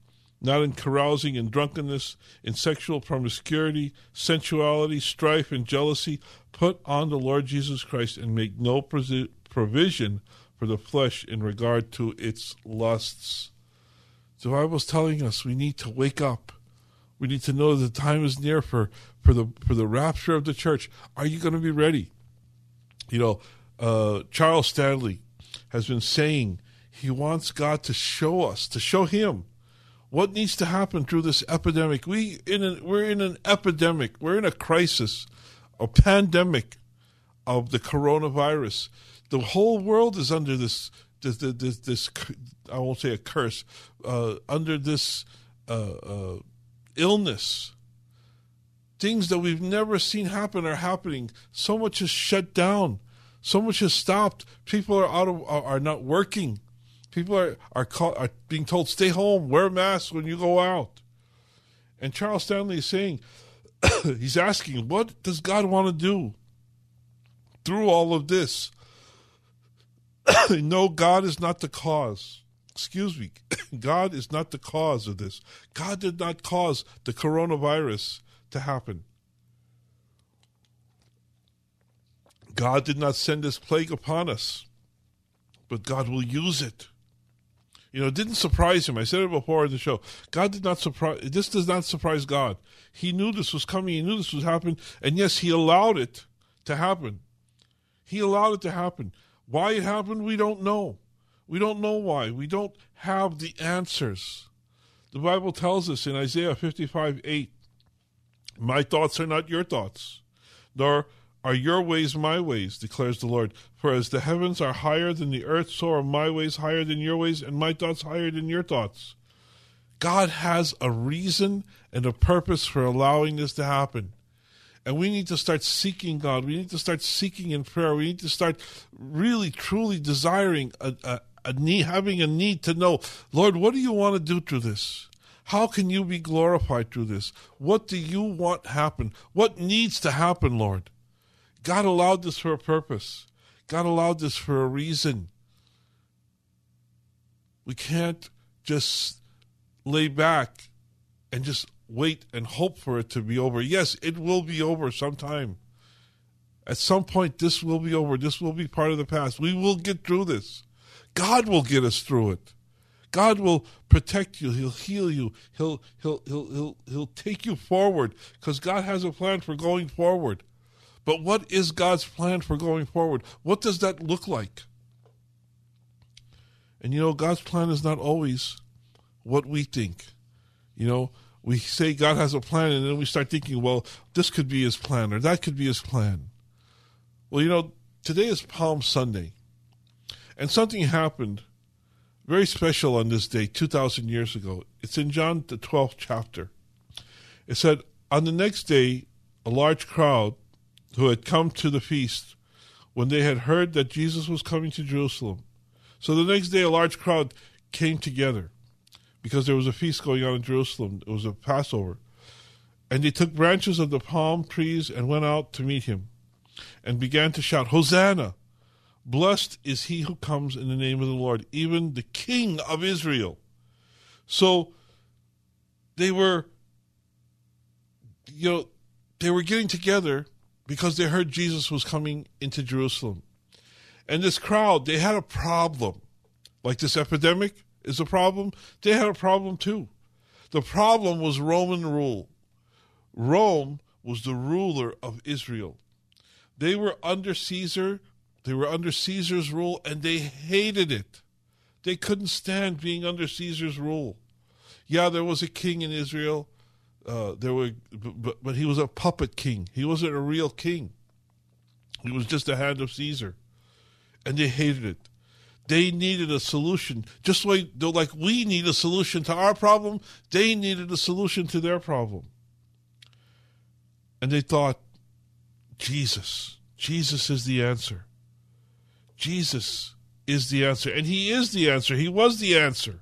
not in carousing and drunkenness, in sexual promiscuity, sensuality, strife, and jealousy. Put on the Lord Jesus Christ and make no provision for the flesh in regard to its lusts. The Bible's telling us we need to wake up. We need to know the time is near for, for the for the rapture of the church. Are you going to be ready? You know, uh, Charles Stanley has been saying he wants God to show us, to show him what needs to happen through this epidemic. We in an, we're in an epidemic. We're in a crisis, a pandemic of the coronavirus. The whole world is under this this this, this, this I won't say a curse, uh, under this uh, uh, illness. Things that we've never seen happen are happening. So much is shut down. So much has stopped. People are out of are, are not working. People are are, call, are being told stay home, wear masks when you go out. And Charles Stanley is saying, (coughs) he's asking, what does God want to do through all of this? (coughs) no, God is not the cause. Excuse me. (coughs) God is not the cause of this. God did not cause the coronavirus to happen. God did not send this plague upon us, but God will use it. You know, it didn't surprise him. I said it before in the show. God did not surprise. This does not surprise God. He knew this was coming. He knew this was happening, and yes, He allowed it to happen. He allowed it to happen. Why it happened, we don't know. We don't know why. We don't have the answers. The Bible tells us in Isaiah 55 8, My thoughts are not your thoughts, nor are your ways my ways, declares the Lord. For as the heavens are higher than the earth, so are my ways higher than your ways, and my thoughts higher than your thoughts. God has a reason and a purpose for allowing this to happen. And we need to start seeking God. We need to start seeking in prayer. We need to start really, truly desiring a, a, a need, having a need to know, Lord, what do you want to do through this? How can you be glorified through this? What do you want happen? What needs to happen, Lord? God allowed this for a purpose. God allowed this for a reason. We can't just lay back and just wait and hope for it to be over. Yes, it will be over sometime. At some point, this will be over. This will be part of the past. We will get through this. God will get us through it. God will protect you. He'll heal you. He'll he'll he'll he'll he'll take you forward because God has a plan for going forward. But what is God's plan for going forward? What does that look like? And you know, God's plan is not always what we think. You know, we say God has a plan, and then we start thinking, well, this could be his plan, or that could be his plan. Well, you know, today is Palm Sunday, and something happened very special on this day 2,000 years ago. It's in John, the 12th chapter. It said, On the next day, a large crowd who had come to the feast when they had heard that Jesus was coming to Jerusalem. So the next day, a large crowd came together because there was a feast going on in Jerusalem. It was a Passover. And they took branches of the palm trees and went out to meet him and began to shout, Hosanna! Blessed is he who comes in the name of the Lord, even the King of Israel. So they were, you know, they were getting together because they heard Jesus was coming into Jerusalem. And this crowd, they had a problem. Like this epidemic is a problem, they had a problem too. The problem was Roman rule. Rome was the ruler of Israel. They were under Caesar, they were under Caesar's rule, and they hated it. They couldn't stand being under Caesar's rule. Yeah, there was a king in Israel, uh, there were, but, but he was a puppet king. He wasn't a real king. He was just a hand of Caesar, and they hated it. They needed a solution, just like like we need a solution to our problem. They needed a solution to their problem, and they thought, Jesus, Jesus is the answer. Jesus is the answer, and He is the answer. He was the answer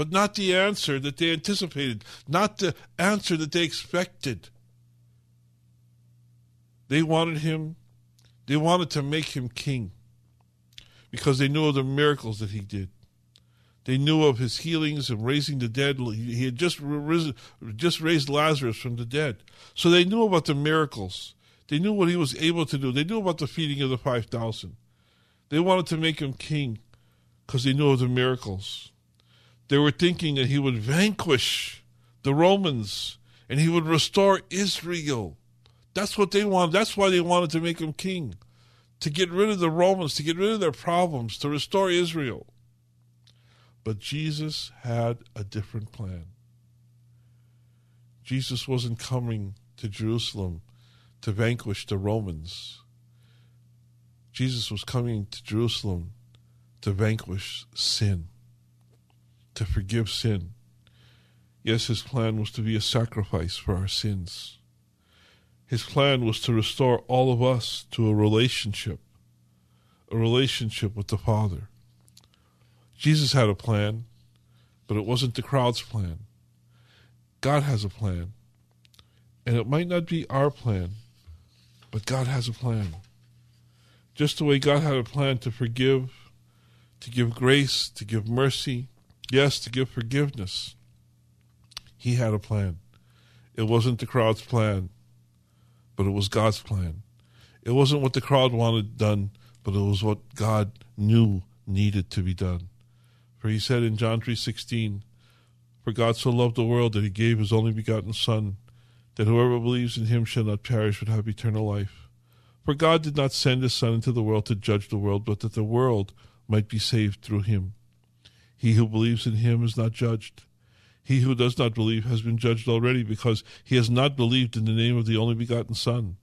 but not the answer that they anticipated, not the answer that they expected. They wanted him, they wanted to make him king because they knew of the miracles that he did. They knew of his healings and raising the dead. He had just risen, just raised Lazarus from the dead. So they knew about the miracles. They knew what he was able to do. They knew about the feeding of the 5,000. They wanted to make him king because they knew of the miracles. They were thinking that he would vanquish the Romans and he would restore Israel. That's what they wanted. That's why they wanted to make him king. To get rid of the Romans, to get rid of their problems, to restore Israel. But Jesus had a different plan. Jesus wasn't coming to Jerusalem to vanquish the Romans. Jesus was coming to Jerusalem to vanquish sin to forgive sin. Yes, his plan was to be a sacrifice for our sins. His plan was to restore all of us to a relationship, a relationship with the Father. Jesus had a plan, but it wasn't the crowd's plan. God has a plan. And it might not be our plan, but God has a plan. Just the way God had a plan to forgive, to give grace, to give mercy, Yes, to give forgiveness. He had a plan. It wasn't the crowd's plan, but it was God's plan. It wasn't what the crowd wanted done, but it was what God knew needed to be done. For he said in John 3:16, "For God so loved the world that he gave his only begotten son, that whoever believes in him shall not perish but have eternal life." For God did not send his son into the world to judge the world, but that the world might be saved through him. He who believes in him is not judged. He who does not believe has been judged already because he has not believed in the name of the only begotten Son.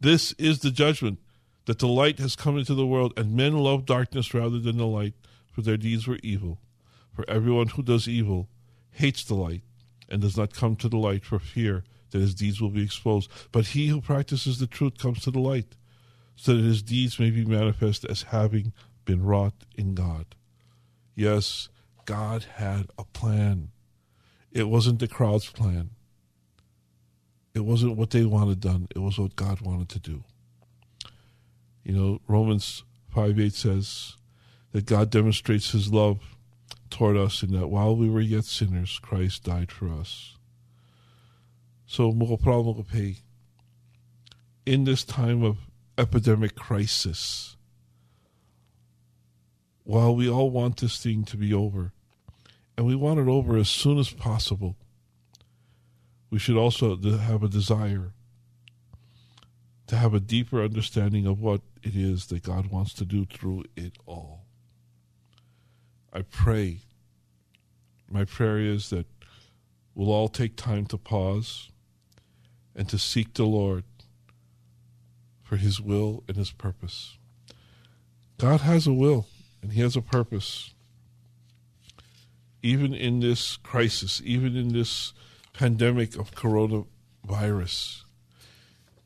This is the judgment that the light has come into the world, and men love darkness rather than the light, for their deeds were evil. For everyone who does evil hates the light and does not come to the light for fear that his deeds will be exposed. But he who practices the truth comes to the light, so that his deeds may be manifest as having been wrought in God. Yes, God had a plan. It wasn't the crowd's plan. It wasn't what they wanted done. It was what God wanted to do. You know, Romans 5 8 says that God demonstrates his love toward us in that while we were yet sinners, Christ died for us. So, in this time of epidemic crisis, while we all want this thing to be over, and we want it over as soon as possible, we should also have a desire to have a deeper understanding of what it is that God wants to do through it all. I pray, my prayer is that we'll all take time to pause and to seek the Lord for His will and His purpose. God has a will and He has a purpose. Even in this crisis, even in this pandemic of coronavirus,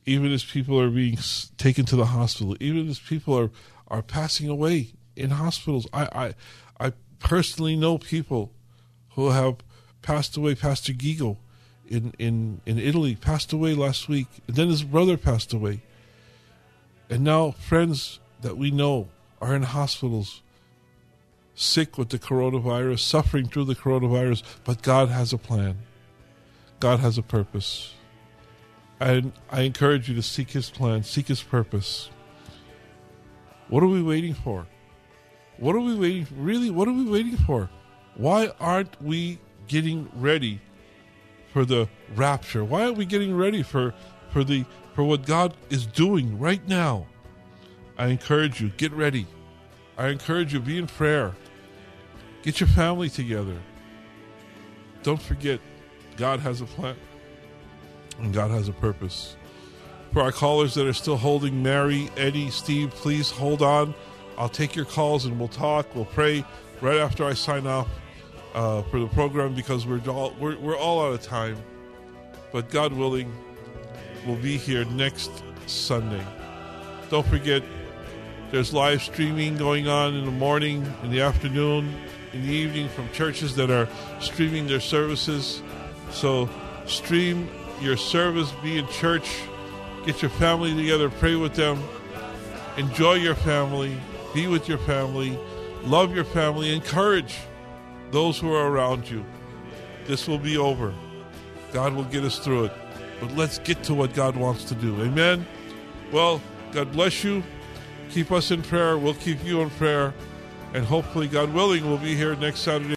even as people are being taken to the hospital, even as people are, are passing away in hospitals. I, I, I personally know people who have passed away. Pastor Gigo in, in, in Italy passed away last week, and then his brother passed away. And now friends that we know are in hospitals sick with the coronavirus, suffering through the coronavirus, but God has a plan. God has a purpose. And I encourage you to seek His plan, seek His purpose. What are we waiting for? What are we waiting for? Really, what are we waiting for? Why aren't we getting ready for the rapture? Why aren't we getting ready for, for the for what God is doing right now? I encourage you, get ready. I encourage you, be in prayer. Get your family together. Don't forget, God has a plan and God has a purpose. For our callers that are still holding, Mary, Eddie, Steve, please hold on. I'll take your calls and we'll talk. We'll pray right after I sign off uh, for the program because we're all we're, we're all out of time. But God willing, we'll be here next Sunday. Don't forget, there's live streaming going on in the morning, in the afternoon, in the evening from churches that are streaming their services. So stream your service, be in church, get your family together, pray with them, enjoy your family, be with your family, love your family, encourage those who are around you. This will be over. God will get us through it. But let's get to what God wants to do. Amen. Well, God bless you. Keep us in prayer. We'll keep you in prayer. And hopefully, God willing, we'll be here next Saturday.